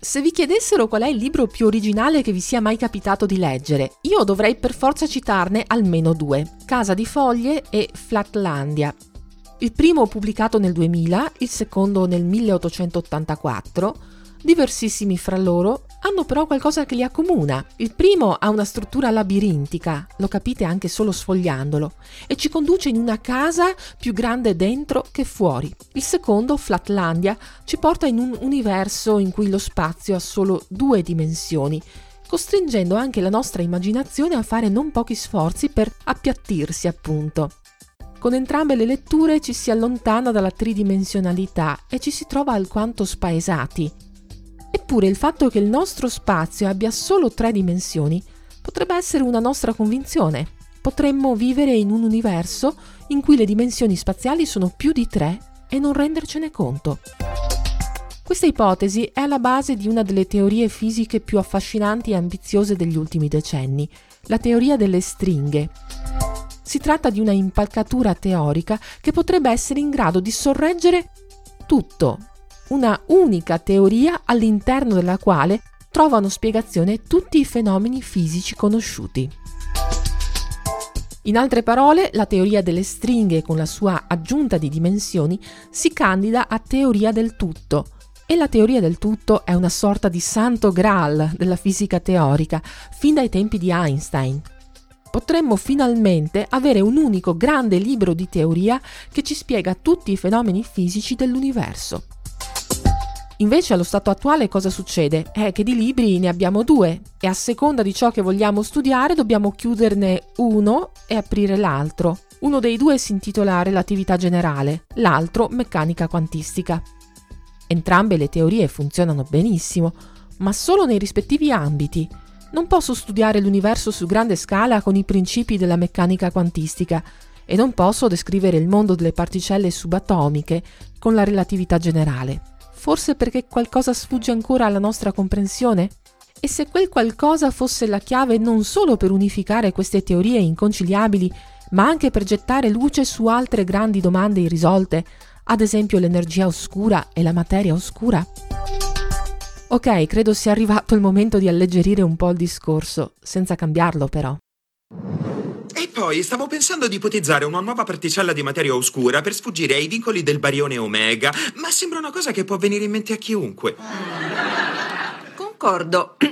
Se vi chiedessero qual è il libro più originale che vi sia mai capitato di leggere, io dovrei per forza citarne almeno due, Casa di Foglie e Flatlandia. Il primo pubblicato nel 2000, il secondo nel 1884, diversissimi fra loro, hanno però qualcosa che li accomuna. Il primo ha una struttura labirintica, lo capite anche solo sfogliandolo, e ci conduce in una casa più grande dentro che fuori. Il secondo, Flatlandia, ci porta in un universo in cui lo spazio ha solo due dimensioni, costringendo anche la nostra immaginazione a fare non pochi sforzi per appiattirsi, appunto. Con entrambe le letture ci si allontana dalla tridimensionalità e ci si trova alquanto spaesati, Eppure il fatto che il nostro spazio abbia solo tre dimensioni potrebbe essere una nostra convinzione. Potremmo vivere in un universo in cui le dimensioni spaziali sono più di tre e non rendercene conto. Questa ipotesi è alla base di una delle teorie fisiche più affascinanti e ambiziose degli ultimi decenni, la teoria delle stringhe. Si tratta di una impalcatura teorica che potrebbe essere in grado di sorreggere tutto, una unica teoria all'interno della quale trovano spiegazione tutti i fenomeni fisici conosciuti. In altre parole, la teoria delle stringhe con la sua aggiunta di dimensioni si candida a teoria del tutto, e la teoria del tutto è una sorta di santo graal della fisica teorica, fin dai tempi di Einstein. Potremmo finalmente avere un unico grande libro di teoria che ci spiega tutti i fenomeni fisici dell'universo. Invece allo stato attuale cosa succede? È che di libri ne abbiamo due e a seconda di ciò che vogliamo studiare dobbiamo chiuderne uno e aprire l'altro. Uno dei due si intitola Relatività generale, l'altro Meccanica quantistica. Entrambe le teorie funzionano benissimo, ma solo nei rispettivi ambiti. Non posso studiare l'universo su grande scala con i principi della meccanica quantistica e non posso descrivere il mondo delle particelle subatomiche con la relatività generale. Forse perché qualcosa sfugge ancora alla nostra comprensione? E se quel qualcosa fosse la chiave non solo per unificare queste teorie inconciliabili, ma anche per gettare luce su altre grandi domande irrisolte, ad esempio l'energia oscura e la materia oscura? Ok, credo sia arrivato il momento di alleggerire un po' il discorso, senza cambiarlo però. E poi stavo pensando di ipotizzare una nuova particella di materia oscura per sfuggire ai vincoli del barione omega, ma sembra una cosa che può venire in mente a chiunque. Concordo.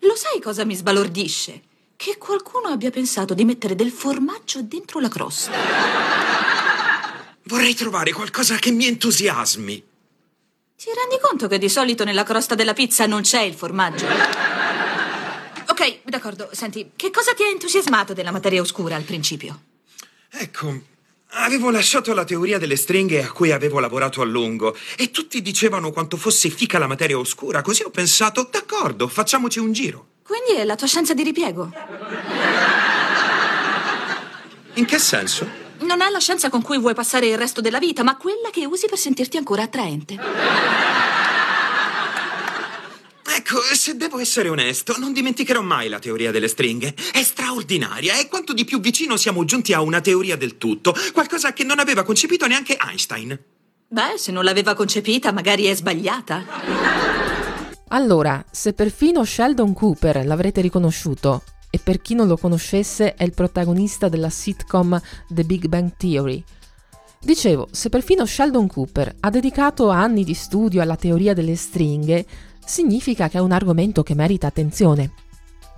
Lo sai cosa mi sbalordisce? Che qualcuno abbia pensato di mettere del formaggio dentro la crosta. Vorrei trovare qualcosa che mi entusiasmi. Ti rendi conto che di solito nella crosta della pizza non c'è il formaggio? Ok, d'accordo. Senti, che cosa ti ha entusiasmato della materia oscura al principio? Ecco, avevo lasciato la teoria delle stringhe a cui avevo lavorato a lungo e tutti dicevano quanto fosse fica la materia oscura, così ho pensato, d'accordo, facciamoci un giro. Quindi è la tua scienza di ripiego? In che senso? Non è la scienza con cui vuoi passare il resto della vita, ma quella che usi per sentirti ancora attraente. Ecco, se devo essere onesto, non dimenticherò mai la teoria delle stringhe. È straordinaria e quanto di più vicino siamo giunti a una teoria del tutto, qualcosa che non aveva concepito neanche Einstein. Beh, se non l'aveva concepita, magari è sbagliata. Allora, se perfino Sheldon Cooper l'avrete riconosciuto, e per chi non lo conoscesse è il protagonista della sitcom The Big Bang Theory, Dicevo, se perfino Sheldon Cooper ha dedicato anni di studio alla teoria delle stringhe, significa che è un argomento che merita attenzione.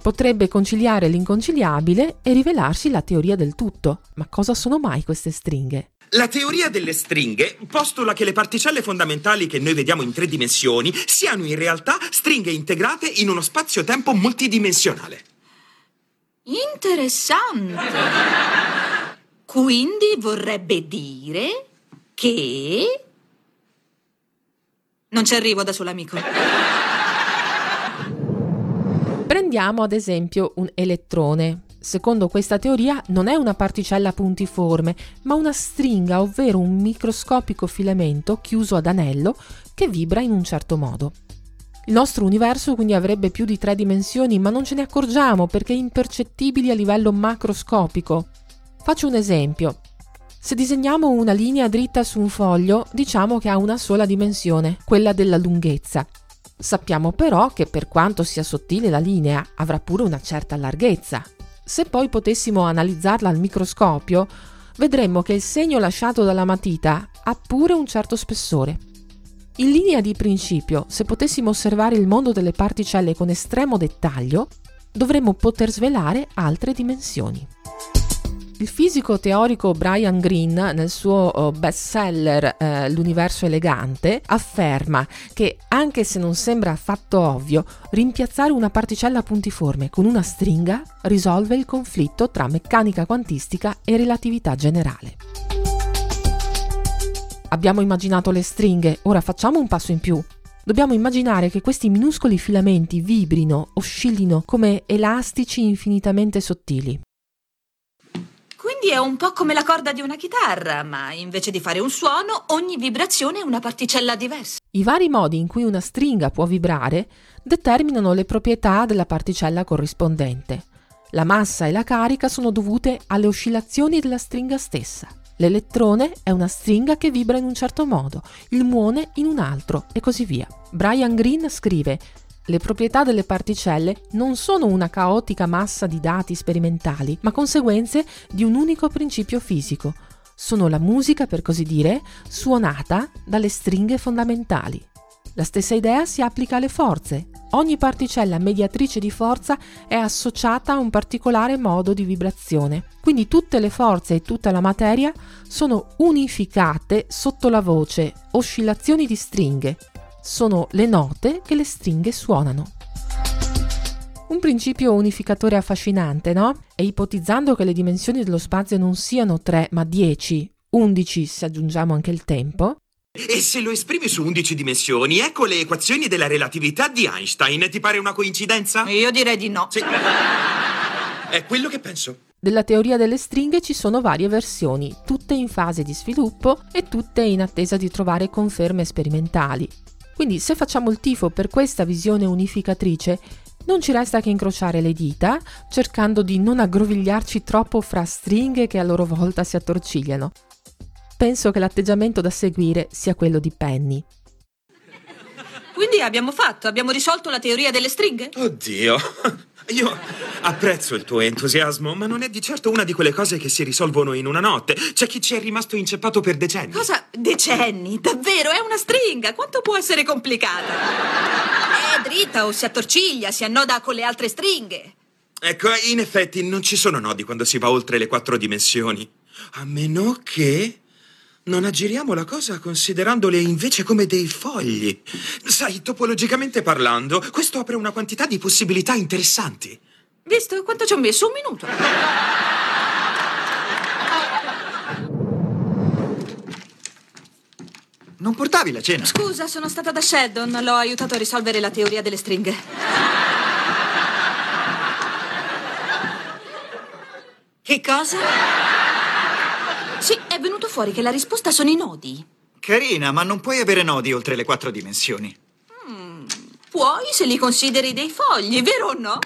Potrebbe conciliare l'inconciliabile e rivelarsi la teoria del tutto. Ma cosa sono mai queste stringhe? La teoria delle stringhe postula che le particelle fondamentali che noi vediamo in tre dimensioni siano in realtà stringhe integrate in uno spazio-tempo multidimensionale. Interessante. Quindi vorrebbe dire che... Non ci arrivo da solo, amico. Prendiamo ad esempio un elettrone. Secondo questa teoria non è una particella puntiforme, ma una stringa, ovvero un microscopico filamento chiuso ad anello che vibra in un certo modo. Il nostro universo quindi avrebbe più di tre dimensioni, ma non ce ne accorgiamo perché impercettibili a livello macroscopico. Faccio un esempio. Se disegniamo una linea dritta su un foglio, diciamo che ha una sola dimensione, quella della lunghezza. Sappiamo però che per quanto sia sottile la linea avrà pure una certa larghezza. Se poi potessimo analizzarla al microscopio, vedremmo che il segno lasciato dalla matita ha pure un certo spessore. In linea di principio, se potessimo osservare il mondo delle particelle con estremo dettaglio, dovremmo poter svelare altre dimensioni. Il fisico teorico Brian Greene, nel suo oh, bestseller eh, L'universo elegante, afferma che, anche se non sembra affatto ovvio, rimpiazzare una particella puntiforme con una stringa risolve il conflitto tra meccanica quantistica e relatività generale. Abbiamo immaginato le stringhe, ora facciamo un passo in più. Dobbiamo immaginare che questi minuscoli filamenti vibrino, oscillino come elastici infinitamente sottili. Quindi è un po' come la corda di una chitarra, ma invece di fare un suono, ogni vibrazione è una particella diversa. I vari modi in cui una stringa può vibrare determinano le proprietà della particella corrispondente. La massa e la carica sono dovute alle oscillazioni della stringa stessa. L'elettrone è una stringa che vibra in un certo modo, il muone in un altro e così via. Brian Greene scrive le proprietà delle particelle non sono una caotica massa di dati sperimentali, ma conseguenze di un unico principio fisico. Sono la musica, per così dire, suonata dalle stringhe fondamentali. La stessa idea si applica alle forze. Ogni particella mediatrice di forza è associata a un particolare modo di vibrazione. Quindi tutte le forze e tutta la materia sono unificate sotto la voce oscillazioni di stringhe, sono le note che le stringhe suonano. Un principio unificatore affascinante, no? E ipotizzando che le dimensioni dello spazio non siano 3 ma 10, 11 se aggiungiamo anche il tempo. E se lo esprimi su 11 dimensioni, ecco le equazioni della relatività di Einstein. Ti pare una coincidenza? Io direi di no. Sì. È quello che penso. Della teoria delle stringhe ci sono varie versioni, tutte in fase di sviluppo e tutte in attesa di trovare conferme sperimentali. Quindi se facciamo il tifo per questa visione unificatrice, non ci resta che incrociare le dita, cercando di non aggrovigliarci troppo fra stringhe che a loro volta si attorcigliano. Penso che l'atteggiamento da seguire sia quello di Penny. Quindi abbiamo fatto, abbiamo risolto la teoria delle stringhe? Oddio. Io apprezzo il tuo entusiasmo, ma non è di certo una di quelle cose che si risolvono in una notte. C'è chi ci è rimasto inceppato per decenni. Cosa? Decenni? Davvero? È una stringa. Quanto può essere complicata? È dritta o si attorciglia, si annoda con le altre stringhe. Ecco, in effetti non ci sono nodi quando si va oltre le quattro dimensioni. A meno che non aggiriamo la cosa considerandole invece come dei fogli. Sai, topologicamente parlando, questo apre una quantità di possibilità interessanti. Visto quanto ci ho messo? Un minuto. Non portavi la cena? Scusa, sono stata da Sheldon. L'ho aiutato a risolvere la teoria delle stringhe. Che cosa? Sì, è venuto fuori che la risposta sono i nodi. Carina, ma non puoi avere nodi oltre le quattro dimensioni. Puoi se li consideri dei fogli, vero o no?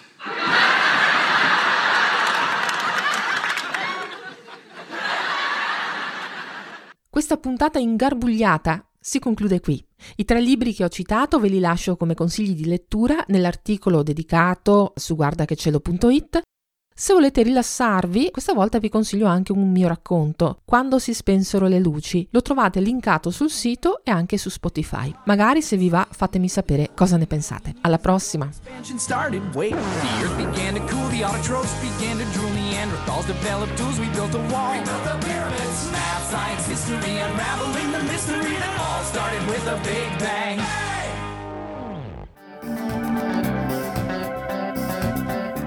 Questa puntata ingarbugliata si conclude qui. I tre libri che ho citato ve li lascio come consigli di lettura nell'articolo dedicato su guardachecielo.it se volete rilassarvi, questa volta vi consiglio anche un mio racconto, Quando si spensero le luci. Lo trovate linkato sul sito e anche su Spotify. Magari se vi va fatemi sapere cosa ne pensate. Alla prossima!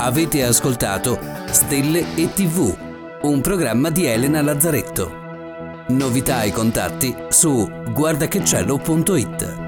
Avete ascoltato Stelle e TV, un programma di Elena Lazzaretto. Novità e contatti su guardachecielo.it.